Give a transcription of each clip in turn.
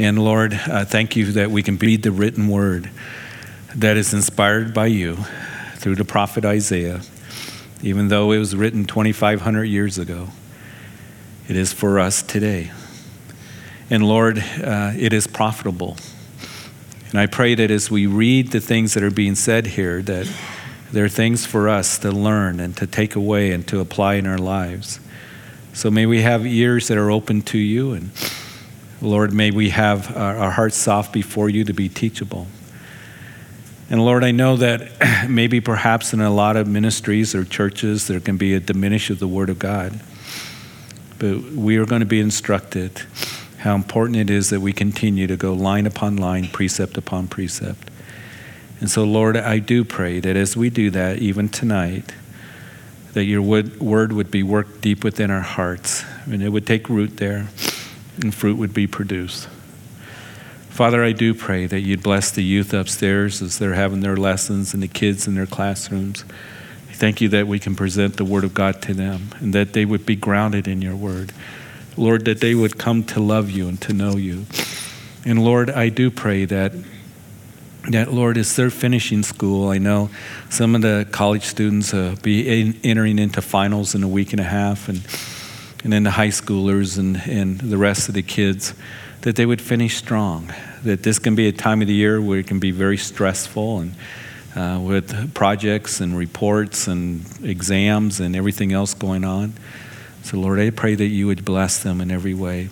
And Lord, uh, thank you that we can read the written word that is inspired by you through the prophet Isaiah, even though it was written 2,500 years ago. It is for us today. And Lord, uh, it is profitable. And I pray that as we read the things that are being said here, that there are things for us to learn and to take away and to apply in our lives. So may we have ears that are open to you, and Lord, may we have our, hearts soft before you to be teachable. And Lord, I know that maybe perhaps in a lot of ministries or churches there can be a diminish of the Word of God. But we are going to be instructed how important it is that we continue to go line upon line, precept upon precept. And so, Lord, I do pray that as we do that, even tonight, that your word would be worked deep within our hearts and it would take root there and fruit would be produced. Father, I do pray that you'd bless the youth upstairs as they're having their lessons and the kids in their classrooms. Thank you that we can present the Word of God to them and that they would be grounded in your Word. Lord, that they would come to love you and to know you. And Lord, I do pray that that Lord, as they're finishing school, I know some of the college students uh, be in, entering into finals in a week and a half, and and then the high schoolers and, and the rest of the kids, that they would finish strong, that this can be a time of the year where it can be very stressful and uh, with projects and reports and exams and everything else going on. So, Lord, I pray that you would bless them in every way,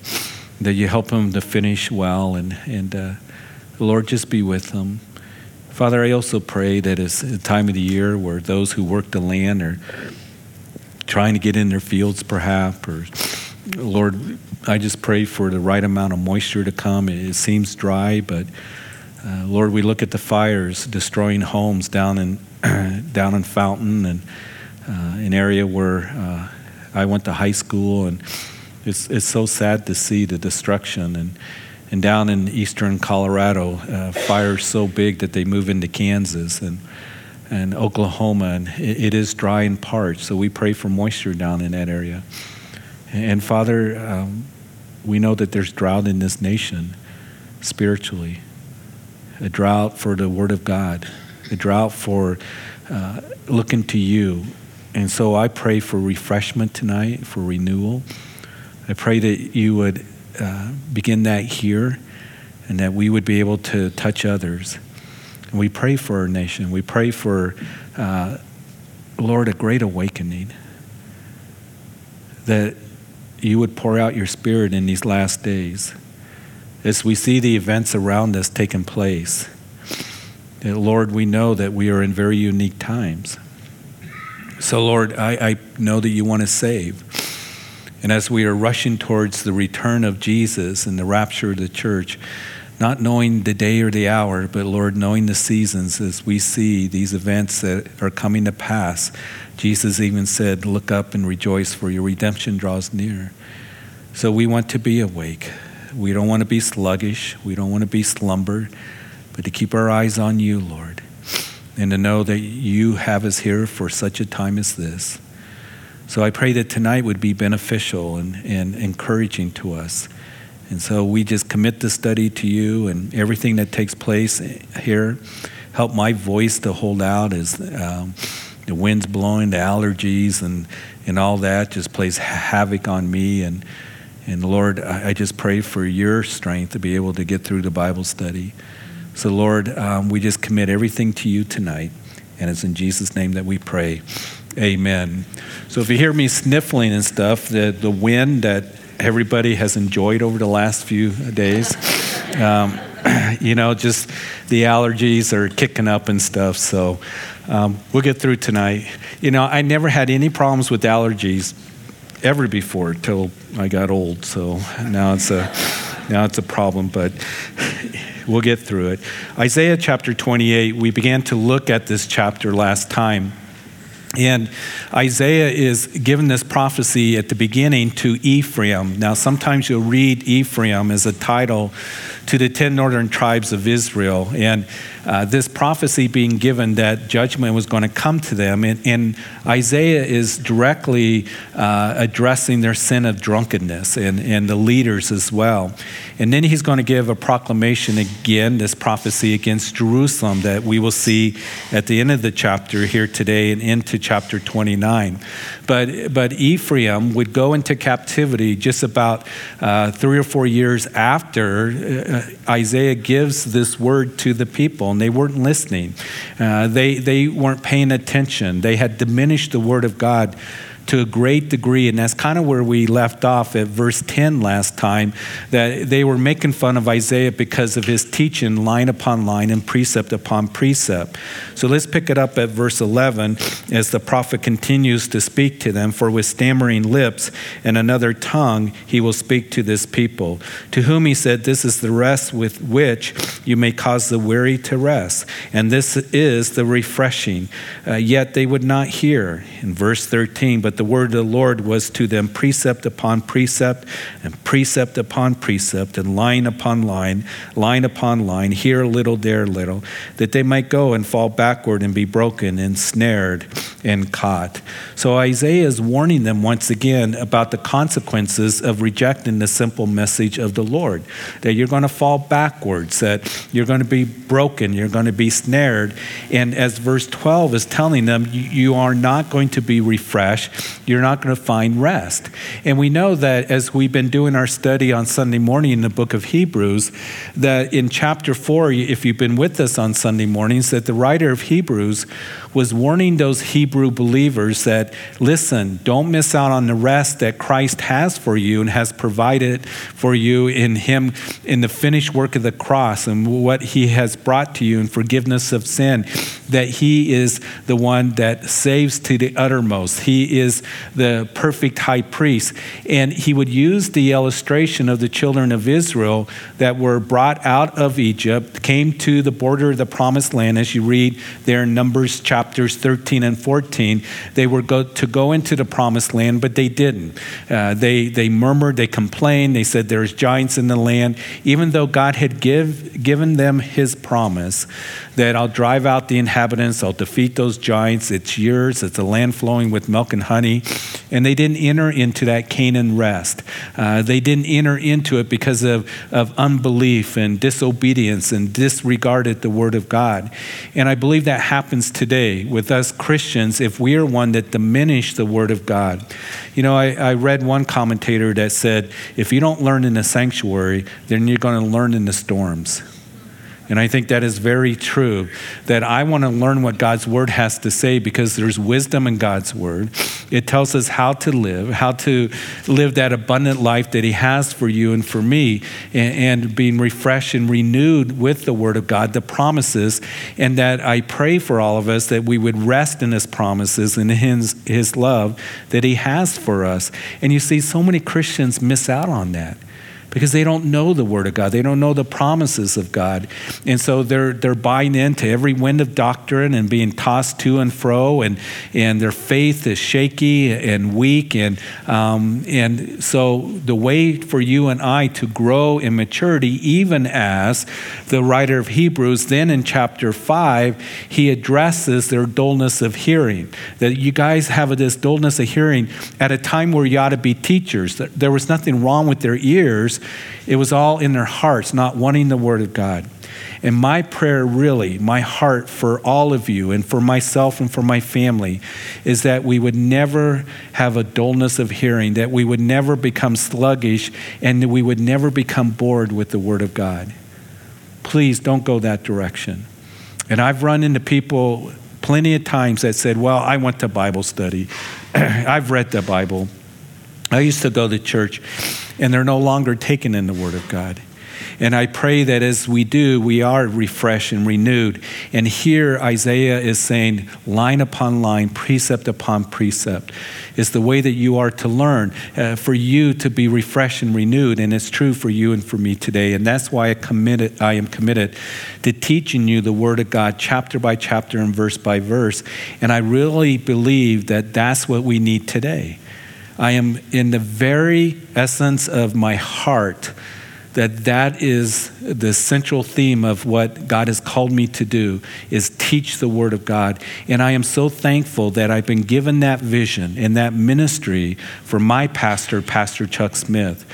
that you help them to finish well, and, and uh, Lord, just be with them. Father, I also pray that it's a time of the year where those who work the land are trying to get in their fields, perhaps, or Lord, I just pray for the right amount of moisture to come. It seems dry, but uh, Lord, we look at the fires destroying homes down in down in Fountain and uh, an area where uh, I went to high school, and it's it's so sad to see the destruction and. And down in eastern Colorado, uh, fires so big that they move into Kansas and and Oklahoma, and it, is dry and parched. So we pray for moisture down in that area. And Father, um, we know that there's drought in this nation spiritually, a drought for the Word of God, a drought for uh, looking to you. And so I pray for refreshment tonight, for renewal. I pray that you would uh, begin that here and that we would be able to touch others. And we pray for our nation. We pray for, uh, Lord, a great awakening. That you would pour out your spirit in these last days as we see the events around us taking place. Lord, we know that we are in very unique times. So, Lord, I, I know that you want to save. And as we are rushing towards the return of Jesus and the rapture of the church, not knowing the day or the hour, but Lord, knowing the seasons as we see these events that are coming to pass. Jesus even said, Look up and rejoice, for your redemption draws near. So we want to be awake. We don't want to be sluggish. We don't want to be slumbered, but to keep our eyes on you, Lord, and to know that you have us here for such a time as this. So I pray that tonight would be beneficial and, and encouraging to us. And so we just commit the study to you and everything that takes place here. Help my voice to hold out as um, the wind's blowing, the allergies, and, and all that just plays havoc on me. And, and Lord, I, I just pray for your strength to be able to get through the Bible study. So, Lord, um, we just commit everything to you tonight. And it's in Jesus' name that we pray. Amen. So if you hear me sniffling and stuff, the, the wind that everybody has enjoyed over the last few days. Um, you know, just the allergies are kicking up and stuff. So um, we'll get through tonight. You know, I never had any problems with allergies ever before till I got old. So now it's a now it's a problem, but we'll get through it. Isaiah chapter 28. We began to look at this chapter last time. And Isaiah is given this prophecy at the beginning to Ephraim. Now, sometimes you'll read Ephraim as a title to the 10 northern tribes of Israel. And uh, this prophecy being given that judgment was going to come to them. And, and Isaiah is directly uh, addressing their sin of drunkenness and, and the leaders as well. And then he's going to give a proclamation again, this prophecy against Jerusalem that we will see at the end of the chapter here today and into chapter 29. But, but Ephraim would go into captivity just about uh, three or four years after uh, Isaiah gives this word to the people, they weren't listening. Uh, they, they weren't paying attention. They had diminished the word of God to a great degree. And that's kind of where we left off at verse 10 last time, that they were making fun of Isaiah because of his teaching line upon line and precept upon precept. So let's pick it up at verse 11 as the prophet continues to speak to them. For with stammering lips and another tongue he will speak to this people, to whom he said, This is the rest with which you may cause the weary to rest. And this is the refreshing. Uh, yet they would not hear. In verse 13, but the word of the Lord was to them precept upon precept, and precept upon precept, and line upon line, line upon line, here a little, there a little, that they might go and fall backward and be broken and snared and caught. So Isaiah is warning them once again about the consequences of rejecting the simple message of the Lord that you're going to fall backwards, that you're going to be broken, you're going to be snared. And as verse 12 is telling them, you are not going to be refreshed you're not going to find rest. And we know that as we've been doing our study on Sunday morning in the book of Hebrews, that in chapter 4, if you've been with us on Sunday mornings, that the writer of Hebrews was warning those Hebrew believers that, listen, don't miss out on the rest that Christ has for you and has provided for you in Him, in the finished work of the cross and what He has brought to you in forgiveness of sin, that He is the one that saves to the uttermost. He is the perfect high priest. And He would use the illustration of the children of Israel that were brought out of Egypt, came to the border of the promised land, as you read there in Numbers chapters 13 and 14, they were go, to go into the promised land, but they didn't. Uh, they, they murmured, they complained, they said there's giants in the land, even though God had give, given them his promise that I'll drive out the inhabitants, I'll defeat those giants, it's yours, it's a land flowing with milk and honey. And they didn't enter into that Canaan rest. Uh, they didn't enter into it because of, of unbelief and disobedience and disregarded the word of God. And I believe that happens today with us Christians if we are one that diminish the word of God. You know, I, I read one commentator that said, if you don't learn in the sanctuary, then you're going to learn in the storms. And I think that is very true. That I want to learn what God's word has to say because there's wisdom in God's word. It tells us how to live, how to live that abundant life that He has for you and for me, and, and being refreshed and renewed with the word of God, the promises. And that I pray for all of us that we would rest in His promises and His, His love that He has for us. And you see, so many Christians miss out on that because they don't know the Word of God. They don't know the promises of God. And so they're, they're buying into every wind of doctrine and being tossed to and fro, and, and their faith is shaky and weak. And, um, and so the way for you and I to grow in maturity, even as the writer of Hebrews, then in chapter 5, he addresses their dullness of hearing. That you guys have this dullness of hearing at a time where you ought to be teachers. There was nothing wrong with their ears it was all in their hearts, not wanting the Word of God. And my prayer, really, my heart for all of you and for myself and for my family, is that we would never have a dullness of hearing, that we would never become sluggish, and that we would never become bored with the Word of God. Please don't go that direction. And I've run into people plenty of times that said, Well, I went to Bible study, I've read the Bible. I used to go to church, and they're no longer taken in the Word of God. And I pray that as we do, we are refreshed and renewed. And here Isaiah is saying, line upon line, precept upon precept, is the way that you are to learn, uh, for you to be refreshed and renewed. And it's true for you and for me today. And that's why I, committed, I am committed to teaching you the Word of God, chapter by chapter and verse by verse. And I really believe that that's what we need today. I am in the very essence of my heart that that is the central theme of what God has called me to do is teach the word of God. And I am so thankful that I've been given that vision and that ministry for my pastor, Pastor Chuck Smith,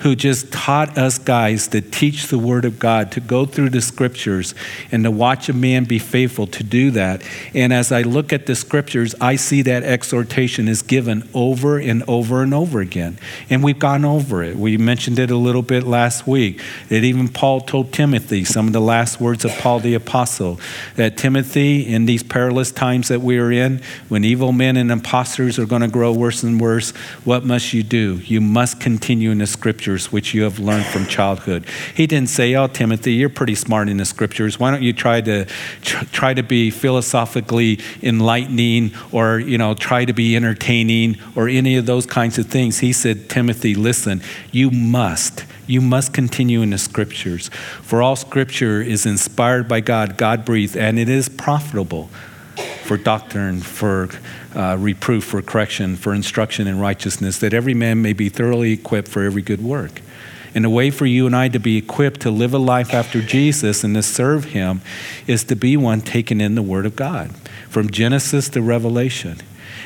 who just taught us guys to teach the word of God, to go through the scriptures and to watch a man be faithful to do that. And as I look at the scriptures, I see that exhortation is given over and over and over again. And we've gone over it. We mentioned it a little bit last week. That even Paul told Timothy, some of the last words of Paul the Apostle, that Timothy, in these perilous times that we are in, when evil men and impostors are going to grow worse and worse, what must you do? You must continue in the scriptures which you have learned from childhood. He didn't say, Oh, Timothy, you're pretty smart in the scriptures. Why don't you try to try to be philosophically enlightening or you know try to be entertaining or any of those kinds of things? He said, Timothy, listen, you must you must continue in the scriptures. For all scripture is inspired by God, God breathed, and it is profitable for doctrine, for uh, reproof, for correction, for instruction in righteousness, that every man may be thoroughly equipped for every good work. And the way for you and I to be equipped to live a life after Jesus and to serve Him is to be one taken in the Word of God, from Genesis to Revelation.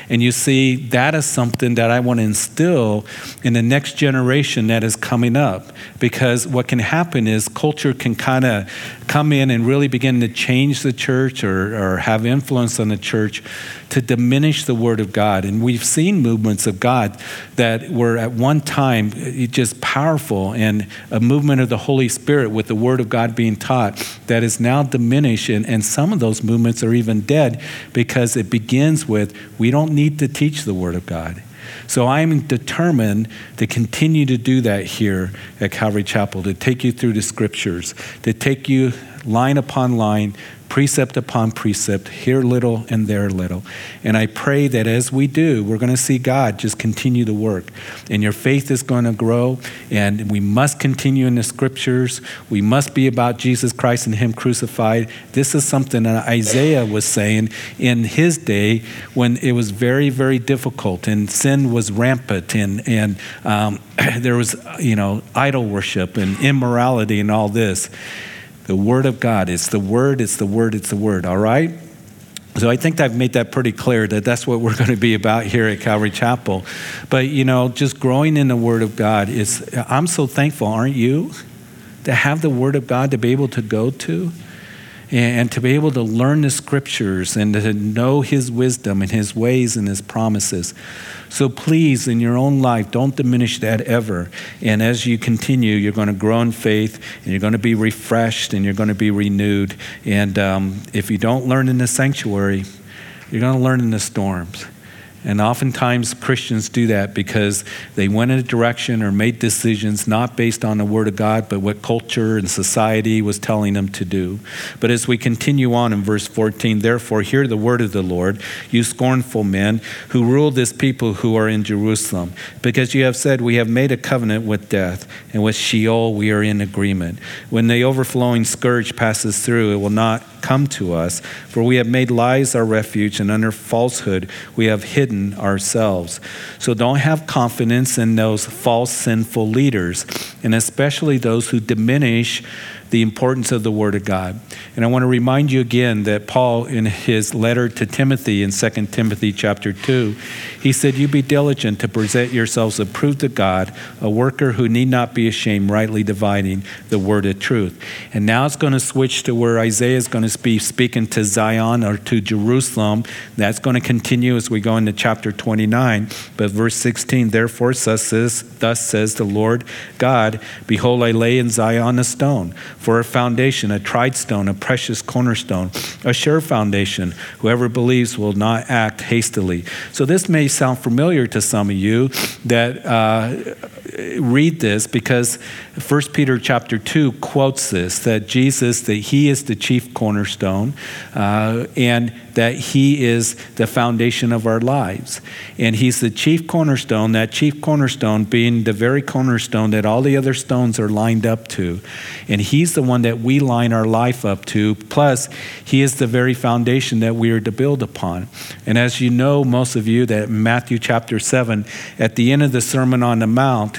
And you see, that is something that I want to instill in the next generation that is coming up. Because what can happen is culture can kind of come in and really begin to change the church or, or have influence on the church to diminish the Word of God. And we've seen movements of God that were at one time just powerful and a movement of the Holy Spirit with the Word of God being taught that is now diminished. And, and some of those movements are even dead because it begins with we don't need to teach the Word of God. So I'm determined to continue to do that here at Calvary Chapel, to take you through the scriptures, to take you line upon line, precept upon precept, here little and there little. And I pray that as we do, we're going to see God just continue to work. And your faith is going to grow. And we must continue in the scriptures. We must be about Jesus Christ and Him crucified. This is something that Isaiah was saying in his day when it was very, very difficult and sin was rampant and, and um, there was, you know, idol worship and immorality and all this. The Word of God. It's the Word, it's the Word, it's the Word, all right? So I think I've made that pretty clear that that's what we're going to be about here at Calvary Chapel. But, you know, just growing in the Word of God is, I'm so thankful, aren't you? To have the Word of God to be able to go to and to be able to learn the scriptures and to know his wisdom and his ways and his promises. So please, in your own life, don't diminish that ever. And as you continue, you're going to grow in faith and you're going to be refreshed and you're going to be renewed. And um, if you don't learn in the sanctuary, you're going to learn in the storms. And oftentimes Christians do that because they went in a direction or made decisions not based on the Word of God, but what culture and society was telling them to do. But as we continue on in verse 14, therefore, hear the word of the Lord, you scornful men who rule this people who are in Jerusalem, because you have said, We have made a covenant with death, and with Sheol we are in agreement. When the overflowing scourge passes through, it will not come to us, for we have made lies our refuge, and under falsehood we have hidden ourselves. So don't have confidence in those false, sinful leaders, and especially those who diminish the importance of the Word of God. And I want to remind you again that Paul, in his letter to Timothy in 2 Timothy chapter 2, he said, You be diligent to present yourselves approved to God, a worker who need not be ashamed, rightly dividing the word of truth. And now it's going to switch to where Isaiah is going to be speaking to Zion or to Jerusalem. That's going to continue as we go into chapter 29. But verse 16, therefore, thus says, thus says the Lord God, Behold, I lay in Zion a stone for a foundation, a tried stone, a precious cornerstone, a sure foundation. Whoever believes will not act hastily. So this may sound familiar to some of you that uh, read this because 1 Peter chapter 2 quotes this that Jesus, that he is the chief cornerstone uh, and that he is the foundation of our lives. And he's the chief cornerstone, that chief cornerstone being the very cornerstone that all the other stones are lined up to. And he's the one that we line our life up to. Plus, he is the very foundation that we are to build upon. And as you know, most of you, that Matthew chapter 7, at the end of the Sermon on the Mount,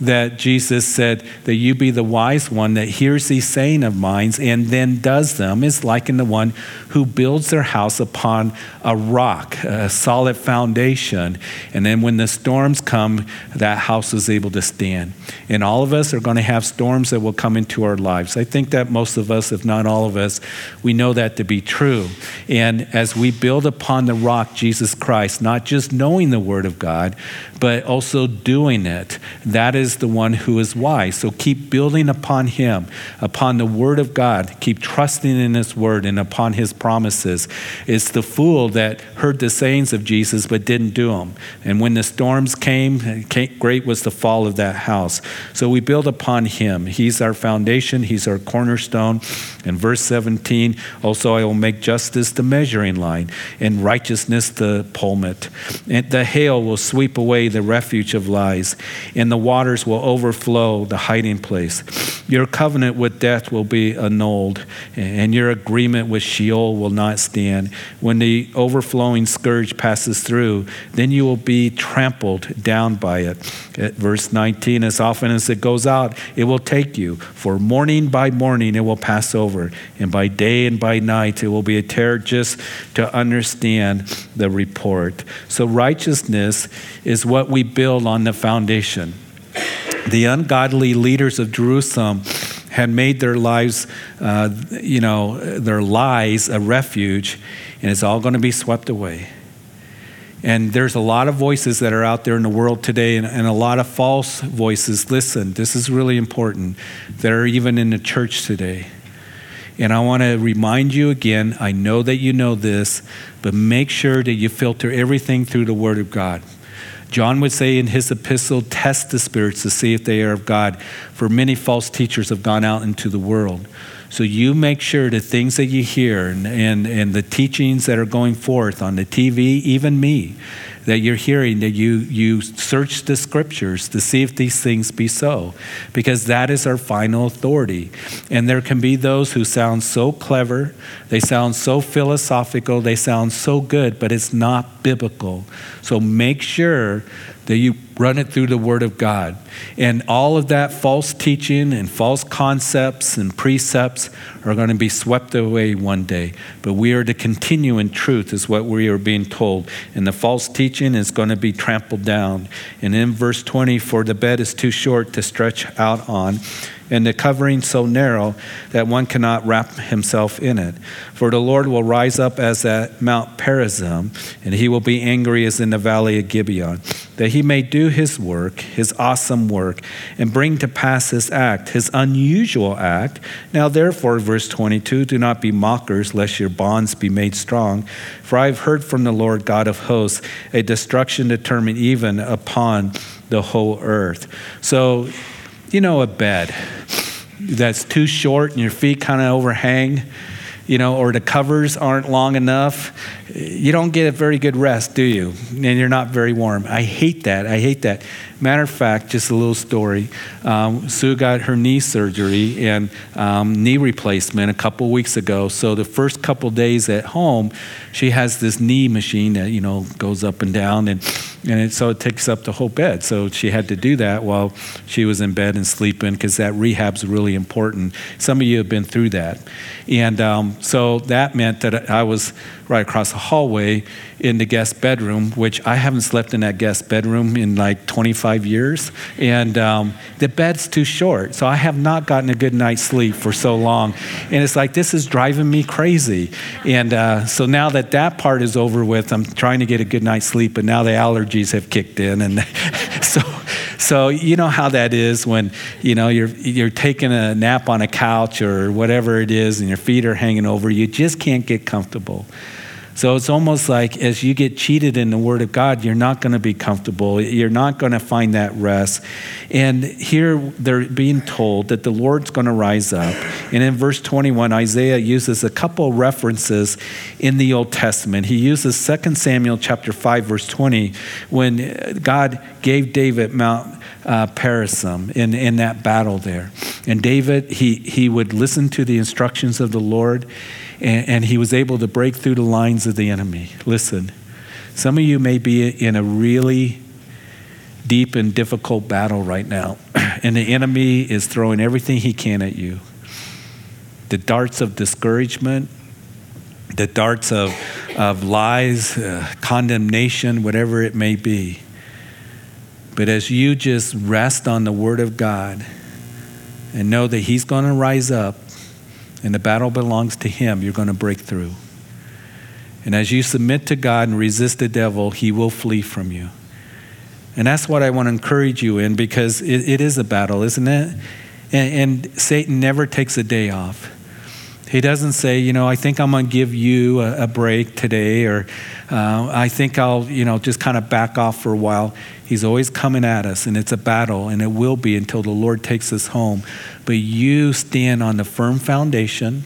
that Jesus said that you be the wise one that hears these saying of mine and then does them is likened to one who builds their house upon a rock, a solid foundation. And then when the storms come, that house is able to stand. And all of us are going to have storms that will come into our lives. I think that most of us, if not all of us, we know that to be true. And as we build upon the rock, Jesus Christ, not just knowing the Word of God, but also doing it, that is the one who is wise. So keep building upon Him, upon the Word of God. Keep trusting in His Word and upon His promises. It's the fool that heard the sayings of Jesus but didn't do them. And when the storms came, great was the fall of that house. So we build upon Him. He's our foundation, He's our cornerstone. In verse 17, also I will make justice the measuring line and righteousness the plummet. And the hail will sweep away the refuge of lies, and the waters will overflow the hiding place. Your covenant with death will be annulled, and your agreement with Sheol will not stand. When the overflowing scourge passes through, then you will be trampled down by it. At verse 19, as often as it goes out, it will take you, for morning by morning it will pass over, and by day and by night it will be a terror just to understand the report. So, righteousness is what we build on the foundation. The ungodly leaders of Jerusalem had made their lives, uh, you know, their lies a refuge, and it's all going to be swept away. And there's a lot of voices that are out there in the world today, and, and, a lot of false voices. Listen, this is really important. That are even in the church today. And I want to remind you again I know that you know this, but make sure that you filter everything through the Word of God. John would say in his epistle, test the spirits to see if they are of God, for many false teachers have gone out into the world. So you make sure the things that you hear and, and, and the teachings that are going forth on the TV, even me, that you're hearing, that you, you search the scriptures to see if these things be so, because that is our final authority. And there can be those who sound so clever, they sound so philosophical, they sound so good, but it's not biblical. So make sure that you run it through the Word of God. And all of that false teaching and false concepts and precepts are going to be swept away one day. But we are to continue in truth, is what we are being told. And the false teaching is going to be trampled down. And in verse 20, for the bed is too short to stretch out on and the covering so narrow that one cannot wrap himself in it. For the Lord will rise up as at Mount Perazim, and he will be angry as in the valley of Gibeon, that he may do his work, his awesome work, and bring to pass his act, his unusual act. Now, therefore, verse 22 do not be mockers, lest your bonds be made strong. For I have heard from the Lord God of hosts a destruction determined even upon the whole earth. So, you know, a bed that's too short and your feet kind of overhang, you know, or the covers aren't long enough, you don't get a very good rest, do you? And you're not very warm. I hate that. I hate that. Matter of fact, just a little story. Um, Sue got her knee surgery and um, knee replacement a couple weeks ago. So the first couple days at home, she has this knee machine that you know goes up and down, and and it, so it takes up the whole bed. So she had to do that while she was in bed and sleeping because that rehab's really important. Some of you have been through that, and um, so that meant that I was right across the hallway in the guest bedroom, which I haven't slept in that guest bedroom in like 25 years. And um, the bed's too short. So I have not gotten a good night's sleep for so long. And it's like, this is driving me crazy. And uh, so now that that part is over with, I'm trying to get a good night's sleep, but now the allergies have kicked in. And so, so you know how that is when you know you're you're taking a nap on a couch or whatever it is, and your feet are hanging over. You just can't get comfortable. So it's almost like as you get cheated in the Word of God, you're not going to be comfortable. You're not going to find that rest. And here they're being told that the Lord's going to rise up. And in verse 21, Isaiah uses a couple references in the Old Testament. He uses 2 Samuel chapter 5, verse 20, when God gave David Mount uh, in, in that battle there. And David, he, he would listen to the instructions of the Lord and, and he was able to break through the lines of the enemy. Listen, some of you may be in a really deep and difficult battle right now, and the enemy is throwing everything he can at you the darts of discouragement, the darts of, of lies, uh, condemnation, whatever it may be. But as you just rest on the Word of God and know that He's going to rise up and the battle belongs to Him, you're going to break through. And as you submit to God and resist the devil, he will flee from you. And that's what I want to encourage you in because it, it is a battle, isn't it? And, and, Satan never takes a day off. He doesn't say, you know, I think I'm going to give you a, a break today, or uh, I think I'll, you know, just kind of back off for a while. He's always coming at us, and it's a battle, and it will be until the Lord takes us home. But you stand on the firm foundation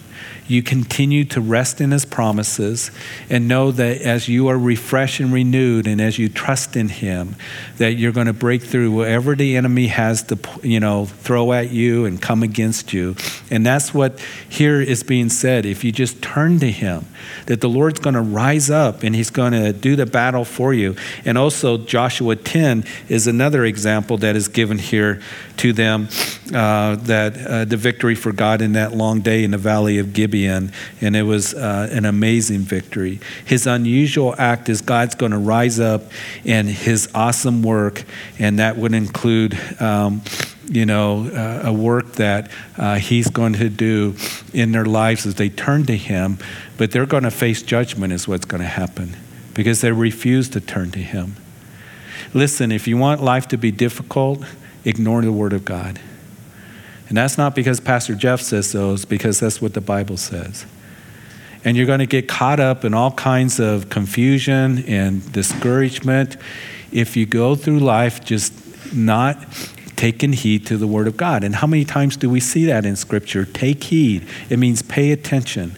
you continue to rest in his promises and know that as you are refreshed and renewed and as you trust in him that you're going to break through whatever the enemy has to you know throw at you and come against you. And that's what here is being said. If you just turn to him that the lord's going to rise up and he's going to do the battle for you. And also joshua 10 is another example that is given here to them uh, that uh, the victory for god in that long day in the valley of gibeon Gibeon, and it was uh, an amazing victory. His unusual act is God's going to rise up in his awesome work, and that would include. Um, you know, uh, a work that uh, he's going to do in their lives as they turn to him, but they're going to face judgment, is what's going to happen because they refuse to turn to him. Listen, if you want life to be difficult, ignore the word of God. And that's not because Pastor Jeff says so, it's because that's what the Bible says. And you're going to get caught up in all kinds of confusion and discouragement if you go through life just not taking heed to the Word of God. And how many times do we see that in Scripture? Take heed, it means pay attention.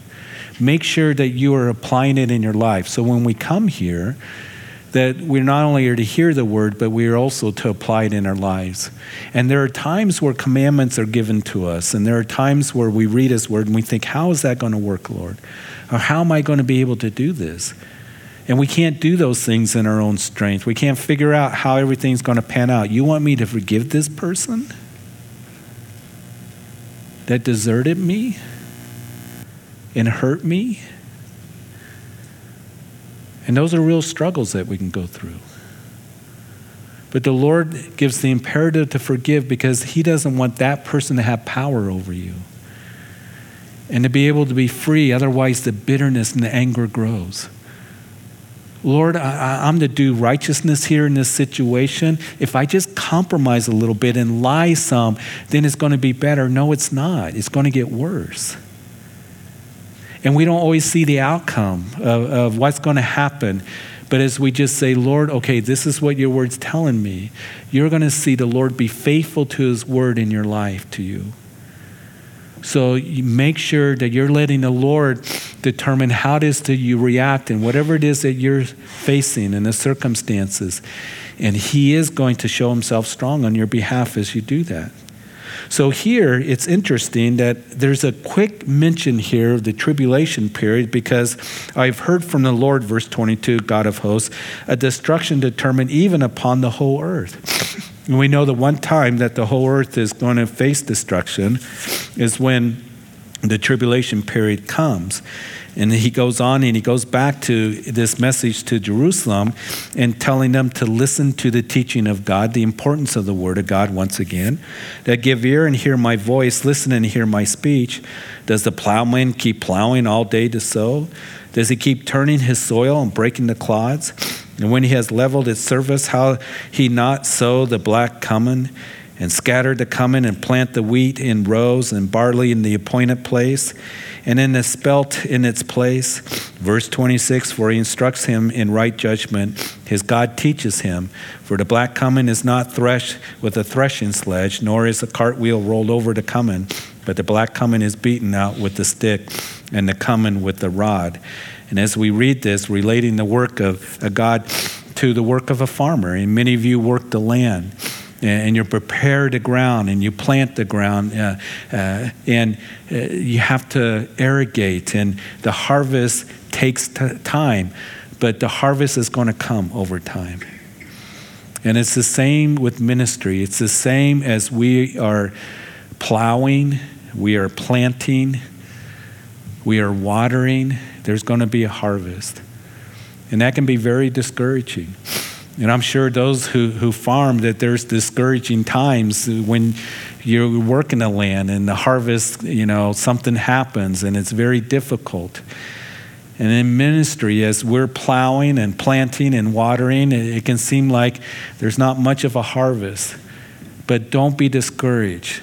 Make sure that you are applying it in your life. So when we come here, that we're not only are to hear the word, but we are also to apply it in our lives. And there are times where commandments are given to us, and there are times where we read His word and we think, how is that going to work, Lord? Or how am I going to be able to do this? And we can't do those things in our own strength. We can't figure out how everything's going to pan out. You want me to forgive this person that deserted me and hurt me? And those are real struggles that we can go through. But the Lord gives the imperative to forgive because He doesn't want that person to have power over you and to be able to be free. Otherwise, the bitterness and the anger grows. Lord, I, am to do righteousness here in this situation. If I just compromise a little bit and lie some, then it's going to be better. No, it's not. It's going to get worse. And we don't always see the outcome of, of what's going to happen. But as we just say, Lord, okay, this is what your word's telling me, you're going to see the Lord be faithful to his word in your life to you. So you make sure that you're letting the Lord determine how it is that you react and whatever it is that you're facing in the circumstances. And He is going to show Himself strong on your behalf as you do that. So here it's interesting that there's a quick mention here of the tribulation period because I've heard from the Lord, verse 22, God of hosts, a destruction determined even upon the whole earth. And we know the one time that the whole earth is going to face destruction is when the tribulation period comes. And he goes on and he goes back to this message to Jerusalem and telling them to listen to the teaching of God, the importance of the Word of God once again. That give ear and hear my voice, listen and hear my speech. Does the plowman keep plowing all day to sow? Does he keep turning his soil and breaking the clods? And when he has leveled its surface, how he not sow the black cumin? And scatter the cumin and plant the wheat in rows and barley in the appointed place and in the spelt in its place. Verse 26 For he instructs him in right judgment, his God teaches him. For the black cumin is not threshed with a threshing sledge, nor is a cartwheel rolled over the cumin, but the black cumin is beaten out with the stick, and the cumin with the rod. And as we read this, relating the work of a God to the work of a farmer, and many of you work the land and you prepare the ground and you plant the ground uh, uh, and uh, you have to irrigate and the harvest takes t- time but the harvest is going to come over time And it's the same with ministry. It's the same as we are plowing, we are planting, we are watering. There's going to be a harvest. And that can be very discouraging. And I'm sure those who, who farm that there's discouraging times when you're working the land and the harvest, you know, something happens and it's very difficult. And in ministry, as we're plowing and planting and watering, it, can seem like there's not much of a harvest. But don't be discouraged.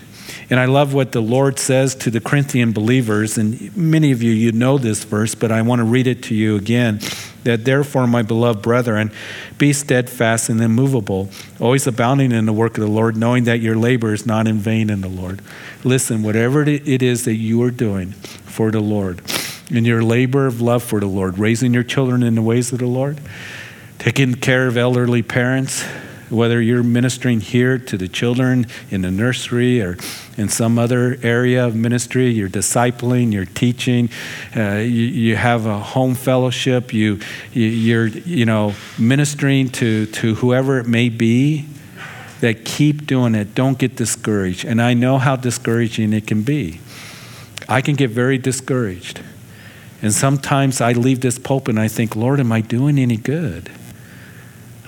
And I love what the Lord says to the Corinthian believers, and many of you, you know this verse, but I want to read it to you again. That therefore, my beloved brethren, be steadfast and immovable, always abounding in the work of the Lord, knowing that your labor is not in vain in the Lord. Listen, whatever it is that you are doing for the Lord, in your labor of love for the Lord, raising your children in the ways of the Lord, taking care of elderly parents, whether you're ministering here to the children in the nursery or in some other area of ministry, you're discipling, you're teaching, uh, you, you, have a home fellowship, you, you, are you know, ministering to, to whoever it may be, that keep doing it. Don't get discouraged. And I know how discouraging it can be. I can get very discouraged. And sometimes I leave this pulpit and I think, Lord, am I doing any good?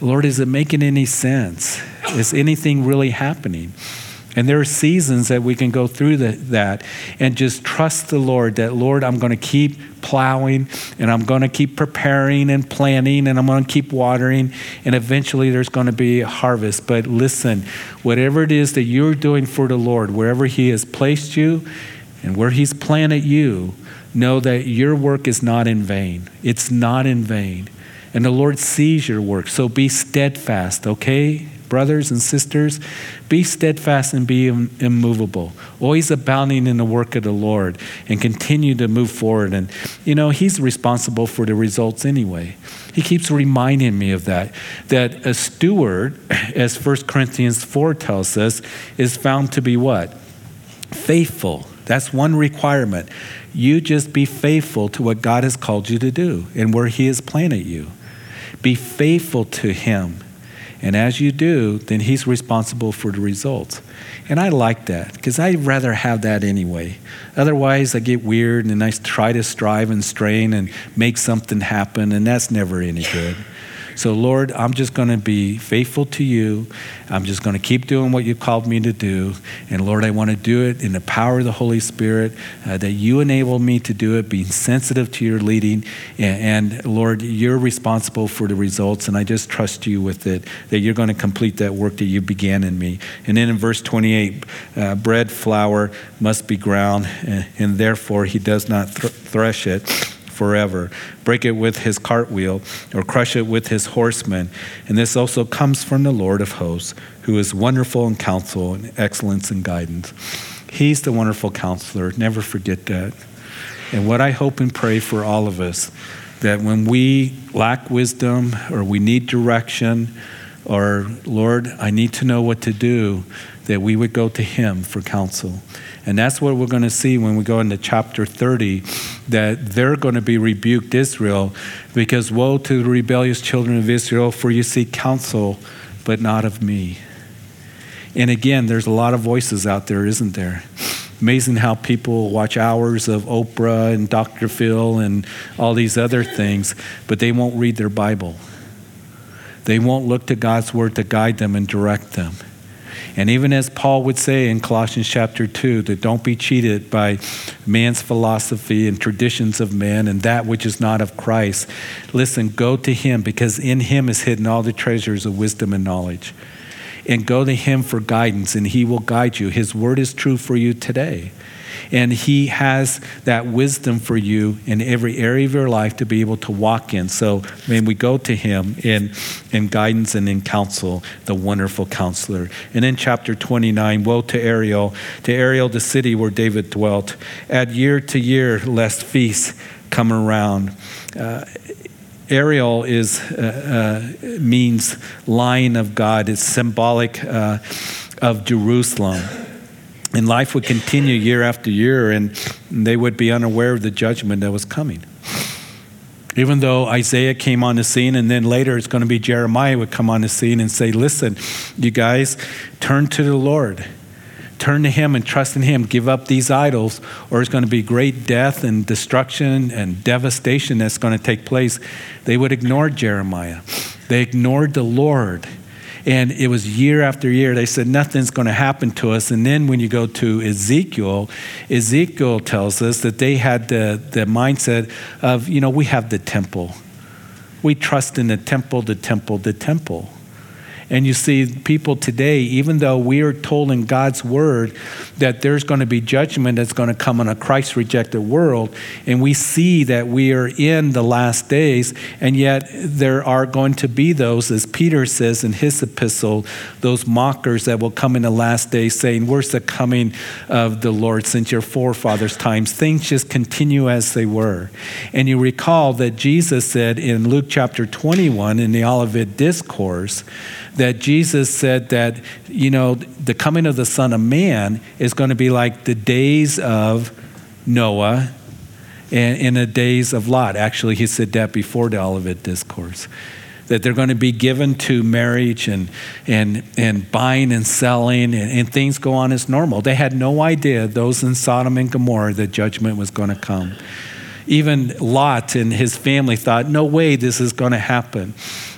Lord, is it making any sense? Is anything really happening? And there are seasons that we can go through the, that and just trust the Lord that, Lord, I'm going to keep plowing and I'm going to keep preparing and planting and I'm going to keep watering and eventually there's going to be a harvest. But listen, whatever it is that you're doing for the Lord, wherever He has placed you and where He's planted you, know that your work is not in vain. It's not in vain. And the Lord sees your work. So be steadfast, okay? Brothers and sisters, be steadfast and be immovable, always abounding in the work of the Lord, and continue to move forward. And, you know, He's responsible for the results anyway. He keeps reminding me of that, that a steward, as 1 Corinthians 4 tells us, is found to be what? Faithful. That's one requirement. You just be faithful to what God has called you to do and where He has planted you. Be faithful to Him. And as you do, then He's responsible for the results. And I like that because I'd rather have that anyway. Otherwise, I get weird and I try to strive and strain and make something happen, and that's never any good. So, Lord, I'm just going to be faithful to you. I'm just going to keep doing what you've called me to do. And, Lord, I want to do it in the power of the Holy Spirit, uh, that you enable me to do it, being sensitive to your leading. And, and, Lord, you're responsible for the results, and I just trust you with it, that you're going to complete that work that you began in me. And then in verse 28, uh, bread, flour must be ground, and, and therefore he does not th- thresh it forever. Break it with his cartwheel, or crush it with his horsemen. And this also comes from the Lord of hosts, who is wonderful in counsel and excellence in guidance. He's the wonderful counselor. Never forget that. And what I hope and pray for all of us that when we lack wisdom or we need direction, or Lord, I need to know what to do, that we would go to Him for counsel. And that's what we're going to see when we go into chapter 30 that they're going to be rebuked, Israel, because woe to the rebellious children of Israel, for you seek counsel, but not of me. And again, there's a lot of voices out there, isn't there? Amazing how people watch hours of Oprah and Dr. Phil and all these other things, but they won't read their Bible. They won't look to God's word to guide them and direct them. And even as Paul would say in Colossians chapter 2, that don't be cheated by man's philosophy and traditions of men and that which is not of Christ. Listen, go to him because in him is hidden all the treasures of wisdom and knowledge. And go to him for guidance, and he will guide you. His word is true for you today. And He has that wisdom for you in every area of your life to be able to walk in. So, may we go to Him in, in guidance and in counsel, the wonderful counselor. And in chapter 29, woe to Ariel, to Ariel, the city where David dwelt. Add year to year, lest feasts come around. Uh, Ariel is uh, uh, means lion of God. It's symbolic uh, of Jerusalem. And life would continue year after year, and they would be unaware of the judgment that was coming. Even though Isaiah came on the scene, and then later it's going to be Jeremiah would come on the scene and say, Listen, you guys, turn to the Lord. Turn to Him and trust in Him. Give up these idols, or it's going to be great death and destruction and devastation that's going to take place. They would ignore Jeremiah. They ignored the Lord. And it was year after year. They said, nothing's going to happen to us. And then when you go to Ezekiel, Ezekiel tells us that they had the, the mindset of, you know, we have the temple. We trust in the temple, the temple, the temple. And you see, people today, even though we are told in God's word that there's going to be judgment that's going to come on a Christ rejected world, and we see that we are in the last days, and yet there are going to be those, as Peter says in his epistle, those mockers that will come in the last days saying, Where's the coming of the Lord since your forefathers' times? Things just continue as they were. And you recall that Jesus said in Luke chapter 21 in the Olivet Discourse, that Jesus said that, you know, the coming of the Son of Man is going to be like the days of Noah and in the days of Lot. Actually, he said that before the Olivet Discourse. That they're going to be given to marriage and, and, and buying and selling, and, and things go on as normal. They had no idea, those in Sodom and Gomorrah, that judgment was going to come. Even Lot and his family thought, no way this is going to happen.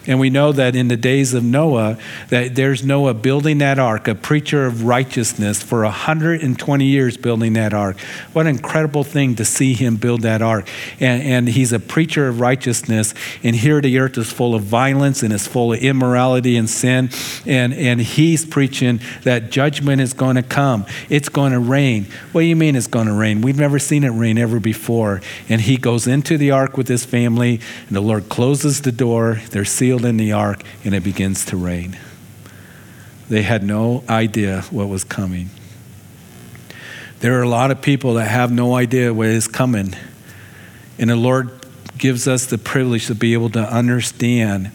And we know that in the days of Noah, that there's Noah building that ark, a preacher of righteousness for 120 years building that ark. What an incredible thing to see him build that ark. And, and he's a preacher of righteousness. And here the earth is full of violence and is full of immorality and sin. And, and he's preaching that judgment is going to come. It's going to rain. What do you mean it's going to rain? We've never seen it rain ever before. And he goes into the ark with his family, and the Lord closes the door. They're sealed sealed in the ark and it begins to rain. They had no idea what was coming. There are a lot of people that have no idea what is coming. And the Lord gives us the privilege to be able to understand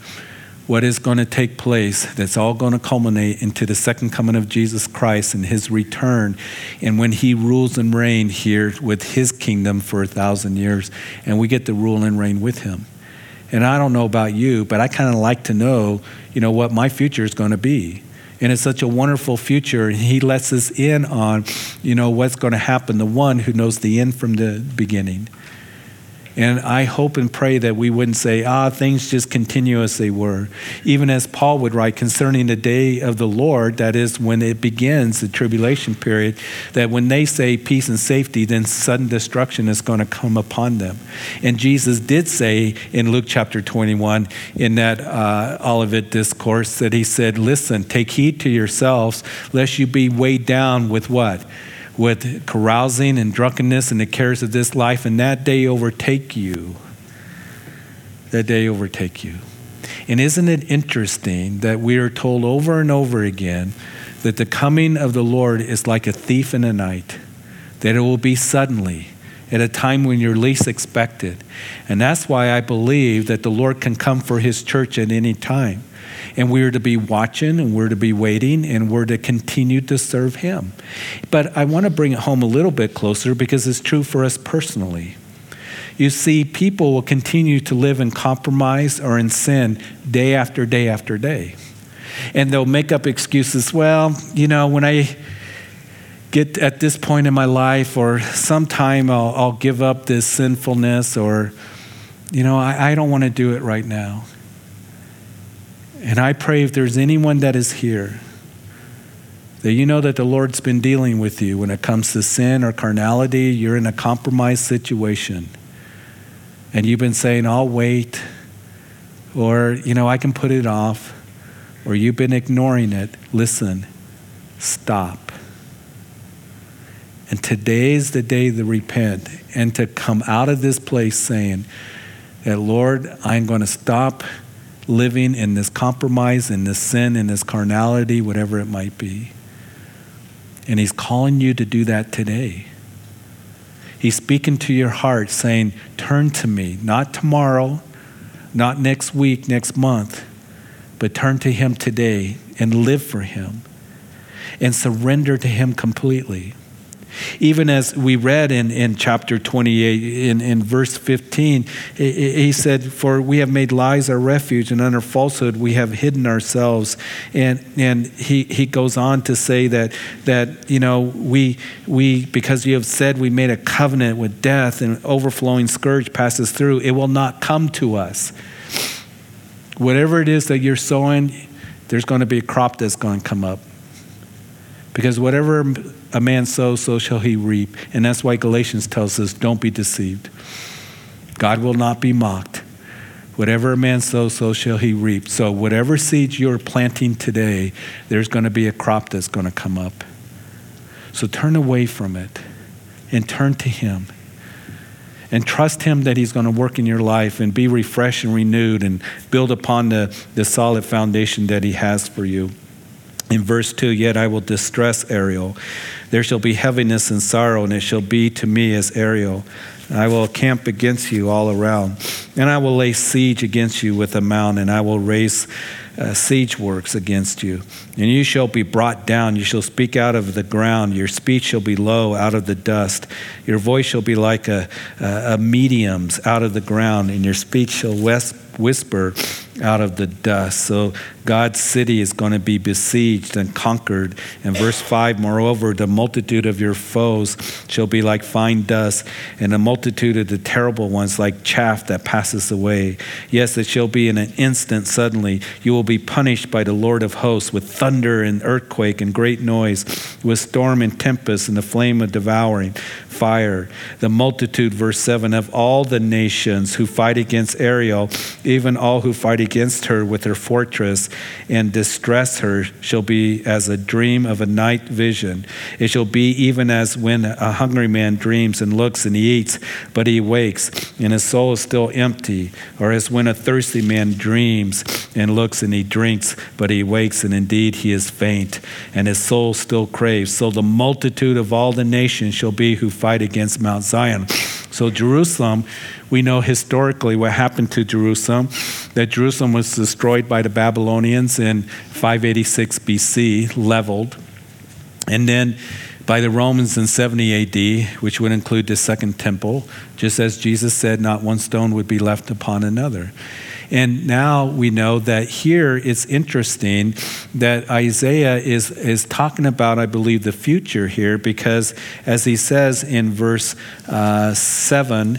what is going to take place that's all going to culminate into the second coming of Jesus Christ and his return and when he rules and reigns here with his kingdom for a thousand years and we get to rule and reign with him and I don't know about you, but I kind of like to know, you know, what my future is going to be. And it's such a wonderful future. And he lets us in on, you know, what's going to happen, the one who knows the end from the beginning. And I hope and pray that we wouldn't say, ah, things just continue as they were. Even as Paul would write concerning the day of the Lord, that is when it begins, the tribulation period, that when they say peace and safety, then sudden destruction is going to come upon them. And Jesus did say in Luke chapter 21, in that uh, Olivet discourse, that he said, listen, take heed to yourselves, lest you be weighed down with what? With carousing and drunkenness and the cares of this life, and that day overtake you. That day overtake you. And isn't it interesting that we are told over and over again that the coming of the Lord is like a thief in the night, that it will be suddenly, at a time when you're least expected. And that's why I believe that the Lord can come for his church at any time. And we're to be watching and we're to be waiting and we're to continue to serve Him. But I want to bring it home a little bit closer because it's true for us personally. You see, people will continue to live in compromise or in sin day after day after day. And they'll make up excuses. Well, you know, when I get at this point in my life, or sometime I'll, I'll give up this sinfulness, or, you know, I, I don't want to do it right now. And I pray if there's anyone that is here, that you know that the Lord's been dealing with you when it comes to sin or carnality, you're in a compromised situation. And you've been saying, I'll wait, or, you know, I can put it off, or you've been ignoring it. Listen, stop. And today is the day to repent and to come out of this place saying that, Lord, I'm going to stop living in this compromise, in this sin, in this carnality, whatever it might be. And He's calling you to do that today. He's speaking to your heart, saying, Turn to me, not tomorrow, not next week, next month, but turn to Him today and live for Him and surrender to Him completely. Even as we read in, in chapter 28, in, in verse 15, he said, For we have made lies our refuge, and under falsehood we have hidden ourselves. And, and he, he goes on to say that, that you know, we, we, because you have said we made a covenant with death, and overflowing scourge passes through, it will not come to us. Whatever it is that you're sowing, there's going to be a crop that's going to come up. Because whatever a man sows, so shall he reap. And that's why Galatians tells us don't be deceived. God will not be mocked. Whatever a man sows, so shall he reap. So, whatever seeds you're planting today, there's going to be a crop that's going to come up. So, turn away from it and turn to Him. And trust Him that He's going to work in your life and be refreshed and renewed and build upon the, the solid foundation that He has for you. In verse 2, yet I will distress Ariel. There shall be heaviness and sorrow, and it shall be to me as Ariel. I will camp against you all around, and I will lay siege against you with a mount, and I will raise uh, siege works against you. And you shall be brought down. You shall speak out of the ground. Your speech shall be low out of the dust. Your voice shall be like a, a, a medium's out of the ground, and your speech shall whisper out of the dust. So God's city is going to be besieged and conquered. And verse 5 Moreover, the multitude of your foes shall be like fine dust, and the multitude of the terrible ones like chaff that passes away. Yes, it shall be in an instant suddenly. You will be punished by the Lord of hosts with thunder and earthquake and great noise, with storm and tempest and the flame of devouring fire. The multitude, verse 7, of all the nations who fight against Ariel, even all who fight against her with her fortress and distress her, shall be as a dream of a night vision. It shall be even as when a hungry man dreams and looks and he eats, but he wakes, and his soul is still empty, or as when a thirsty man dreams and looks and he drinks, but he wakes, and indeed he is faint, and his soul still craves. So the multitude of all the nations shall be who fight against Mount Zion. So, Jerusalem, we know historically what happened to Jerusalem that Jerusalem was destroyed by the Babylonians in 586 BC, leveled. And then by the Romans in 70 AD, which would include the Second Temple, just as Jesus said, not one stone would be left upon another. And now we know that here it's interesting that Isaiah is, is talking about, I believe, the future here, because as he says in verse uh, 7,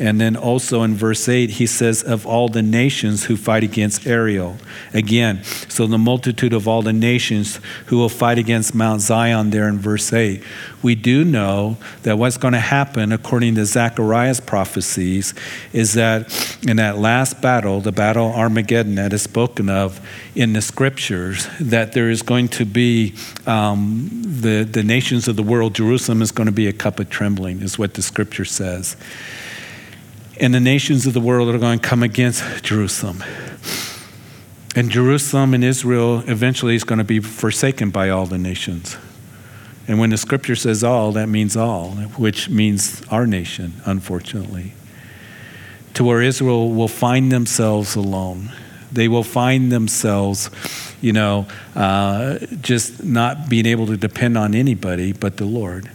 and then also in verse 8, he says, Of all the nations who fight against Ariel. Again, so the multitude of all the nations who will fight against Mount Zion there in verse 8. We do know that what's going to happen, according to Zechariah's prophecies, is that in that last battle, the battle Armageddon that is spoken of in the scriptures, that there is going to be um, the, the nations of the world, Jerusalem is going to be a cup of trembling, is what the scripture says and the nations of the world are going to come against Jerusalem. And Jerusalem and Israel eventually is going to be forsaken by all the nations. And when the scripture says all, that means all, which means our nation, unfortunately. To where Israel will find themselves alone. They will find themselves, you know, uh, just not being able to depend on anybody but the Lord.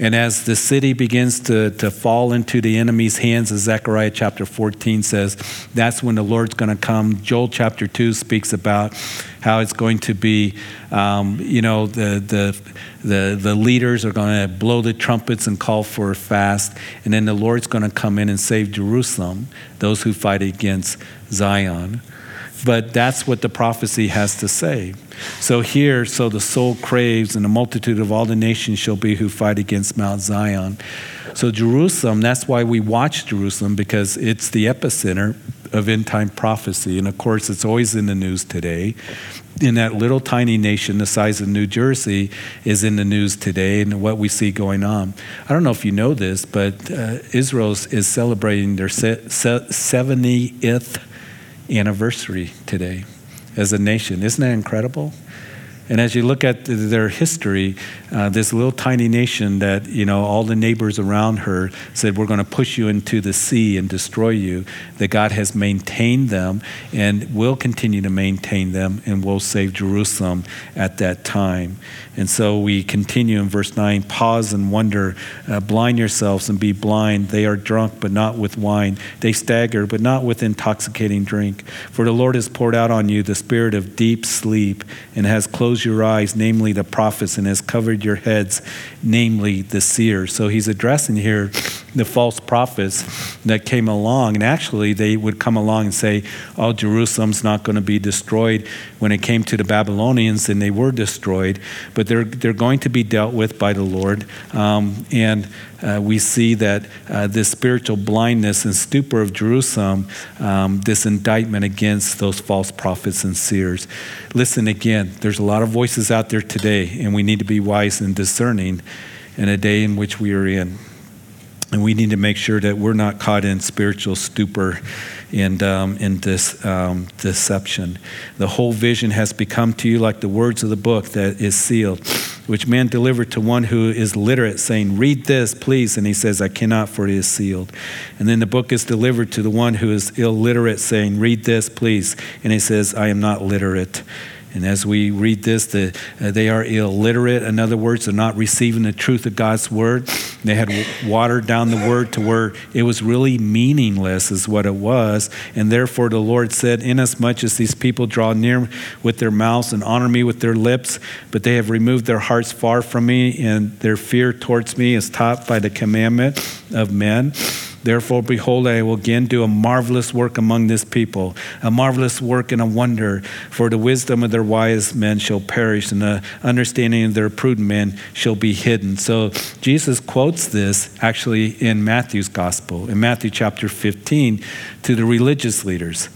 And as the city begins to, to fall into the enemy's hands, as Zechariah chapter 14 says, that's when the Lord's going to come. Joel chapter 2 speaks about how it's going to be, um, you know, the, the, the, the leaders are going to blow the trumpets and call for a fast. And then the Lord's going to come in and save Jerusalem, those who fight against Zion. But that's what the prophecy has to say. So here, so the soul craves, and the multitude of all the nations shall be who fight against Mount Zion. So Jerusalem, that's why we watch Jerusalem, because it's the epicenter of end time prophecy. And of course, it's always in the news today. In that little tiny nation the size of New Jersey is in the news today and what we see going on. I don't know if you know this, but uh, Israel is celebrating their 70th anniversary today as a nation. Isn't that incredible? And as you look at their history, uh, this little tiny nation that, you know, all the neighbors around her said, We're going to push you into the sea and destroy you, that God has maintained them and will continue to maintain them and will save Jerusalem at that time. And so we continue in verse 9 pause and wonder, uh, blind yourselves and be blind. They are drunk, but not with wine. They stagger, but not with intoxicating drink. For the Lord has poured out on you the spirit of deep sleep and has closed your eyes, namely the prophets, and has covered your heads, namely the seers. So he's addressing here the false prophets that came along. And actually, they would come along and say, Oh, Jerusalem's not going to be destroyed when it came to the Babylonians, and they were destroyed. But they're, they're going to be dealt with by the Lord. Um, and uh, we see that uh, this spiritual blindness and stupor of Jerusalem, um, this indictment against those false prophets and seers. Listen again, there's a lot of voices out there today, and we need to be wise and discerning in a day in which we are in. And we need to make sure that we're not caught in spiritual stupor and um, in this um, deception. The whole vision has become to you like the words of the book that is sealed, which man delivered to one who is literate, saying, Read this, please. And he says, I cannot, for it is sealed. And then the book is delivered to the one who is illiterate, saying, Read this, please. And he says, I am not literate. And as we read this, the, uh, they are illiterate. In other words, they're not receiving the truth of God's word. They had watered down the word to where it was really meaningless, is what it was. And therefore, the Lord said, Inasmuch as these people draw near with their mouths and honor me with their lips, but they have removed their hearts far from me, and their fear towards me is taught by the commandment of men. Therefore, behold, I will again do a marvelous work among this people, a marvelous work and a wonder. For the wisdom of their wise men shall perish, and the understanding of their prudent men shall be hidden. So Jesus quotes this actually in Matthew's gospel, in Matthew chapter 15, to the religious leaders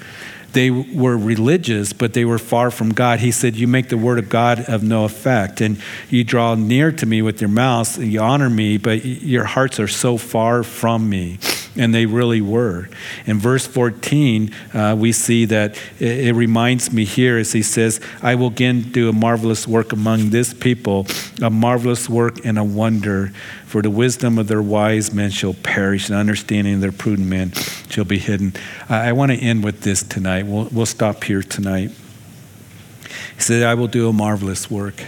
they were religious, but they were far from God. He said, You make the word of God of no effect, and you draw near to me with your mouths, and you honor me, but your hearts are so far from me and they really were. In verse 14, uh, we see that it, it, reminds me here as he says, I will again do a marvelous work among this people, a marvelous work and a wonder. For the wisdom of their wise men shall perish, and understanding of their prudent men shall be hidden. I, I want to end with this tonight. We'll, we'll stop here tonight. He said, I will do a marvelous work.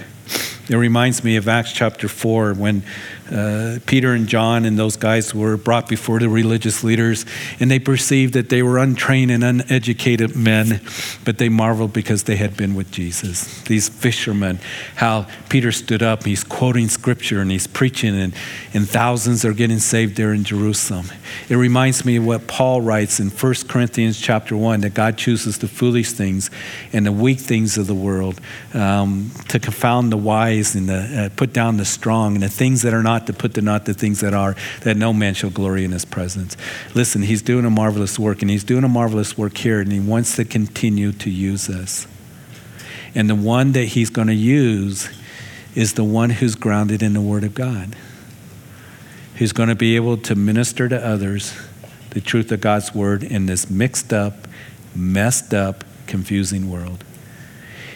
It reminds me of Acts chapter 4 when uh, Peter and John and those guys were brought before the religious leaders, and they perceived that they were untrained and uneducated men, but they marveled because they had been with Jesus. These fishermen, how Peter stood up, he's quoting scripture and he's preaching, and, and thousands are getting saved there in Jerusalem. It reminds me of what Paul writes in 1 Corinthians chapter 1 that God chooses the foolish things and the weak things of the world um, to confound the wise and the, uh, put down the strong and the things that are not not to put to not the things that are, that no man shall glory in his presence. Listen, he's doing a marvelous work, and he's doing a marvelous work here, and he wants to continue to use us. And the one that he's going to use is the one who's grounded in the Word of God, who's going to be able to minister to others the truth of God's Word in this mixed up, messed up, confusing world.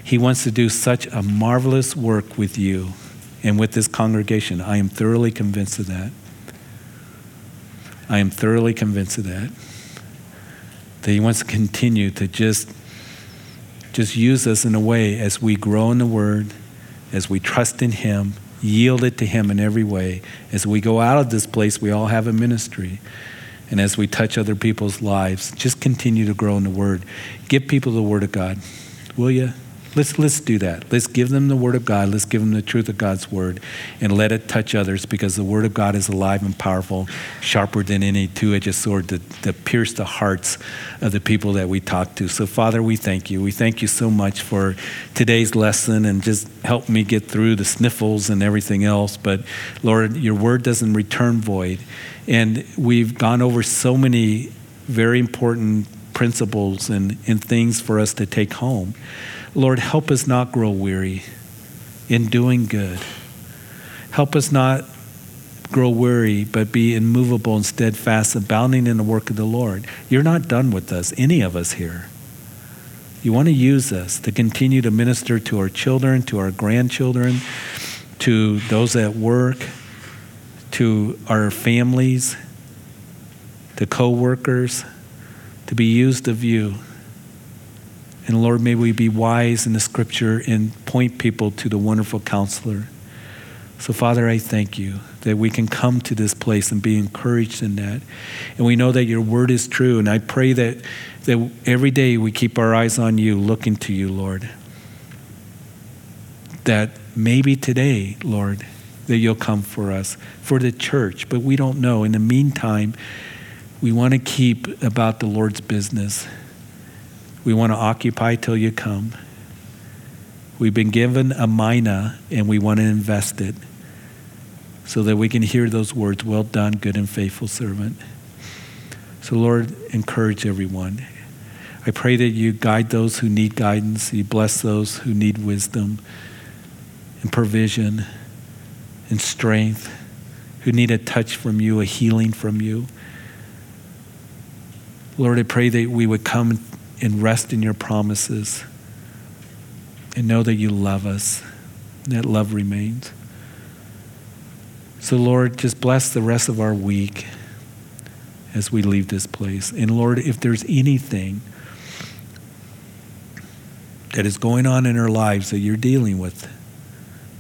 He wants to do such a marvelous work with you and with this congregation. I am thoroughly convinced of that. I am thoroughly convinced of that. That He wants to continue to just, just use us in a way as we grow in the Word, as we trust in Him, yield it to Him in every way. As we go out of this place, we all have a ministry. And as we touch other people's lives, just continue to grow in the Word. Give people the Word of God, will you? Let's, let's do that. Let's give them the Word of God. Let's give them the truth of God's Word and let it touch others because the Word of God is alive and powerful, sharper than any two edged sword to, to pierce the hearts of the people that we talk to. So, Father, we thank you. We thank you so much for today's lesson and just help me get through the sniffles and everything else. But, Lord, your Word doesn't return void. And we've gone over so many very important principles and, and things for us to take home. Lord, help us not grow weary in doing good. Help us not grow weary, but be immovable and steadfast, abounding in the work of the Lord. You're not done with us, any of us here. You want to use us to continue to minister to our children, to our grandchildren, to those at work, to our families, to co workers, to be used of you. And Lord, may we be wise in the scripture and point people to the wonderful counselor. So, Father, I thank you that we can come to this place and be encouraged in that. And we know that your word is true. And I pray that, that every day we keep our eyes on you, looking to you, Lord. That maybe today, Lord, that you'll come for us, for the church, but we don't know. In the meantime, we want to keep about the Lord's business. We want to occupy till you come. We've been given a mina and we want to invest it so that we can hear those words, Well done, good and faithful servant. So, Lord, encourage everyone. I pray that you guide those who need guidance, you bless those who need wisdom and provision and strength, who need a touch from you, a healing from you. Lord, I pray that we would come and rest in your promises and know that you love us, that love remains. So, Lord, just bless the rest of our week as we leave this place. And, Lord, if there's anything that is going on in our lives that you're dealing with,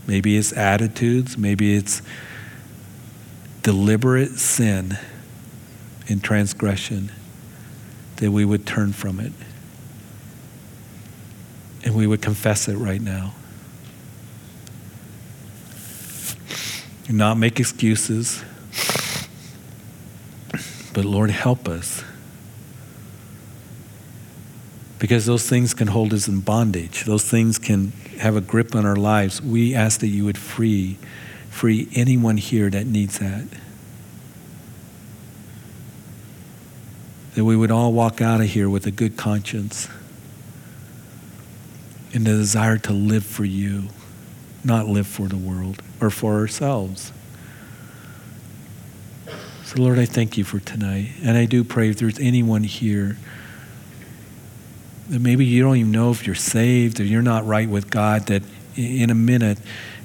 maybe it's attitudes, maybe it's deliberate sin and transgression, that we would turn from it and we would confess it right now. and not make excuses. But Lord, help us. Because those things can hold us in bondage. Those things can have a grip on our lives. We ask that you would free, free anyone here that needs that. That we would all walk out of here with a good conscience and the desire to live for you not live for the world or for ourselves. So, Lord, I thank you for tonight. And I do pray if there's anyone here that maybe you don't even know if you're saved or you're not right with God, that in a minute,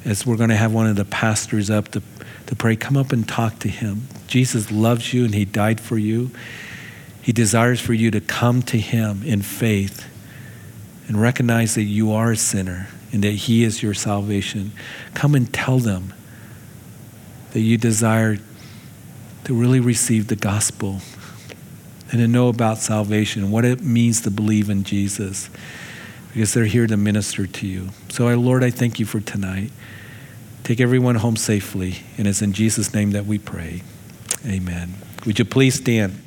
as we're going to have one of the pastors up to, to pray, come up and talk to him. Jesus loves you and he died for you. He desires for you to come to him in faith and recognize that you are a sinner and that He is your salvation. Come and tell them that you desire to really receive the gospel and to know about salvation and what it means to believe in Jesus because they're here to minister to you. So, Lord, I thank you for tonight. Take everyone home safely, and it's in Jesus' name that we pray. Amen. Would you please stand?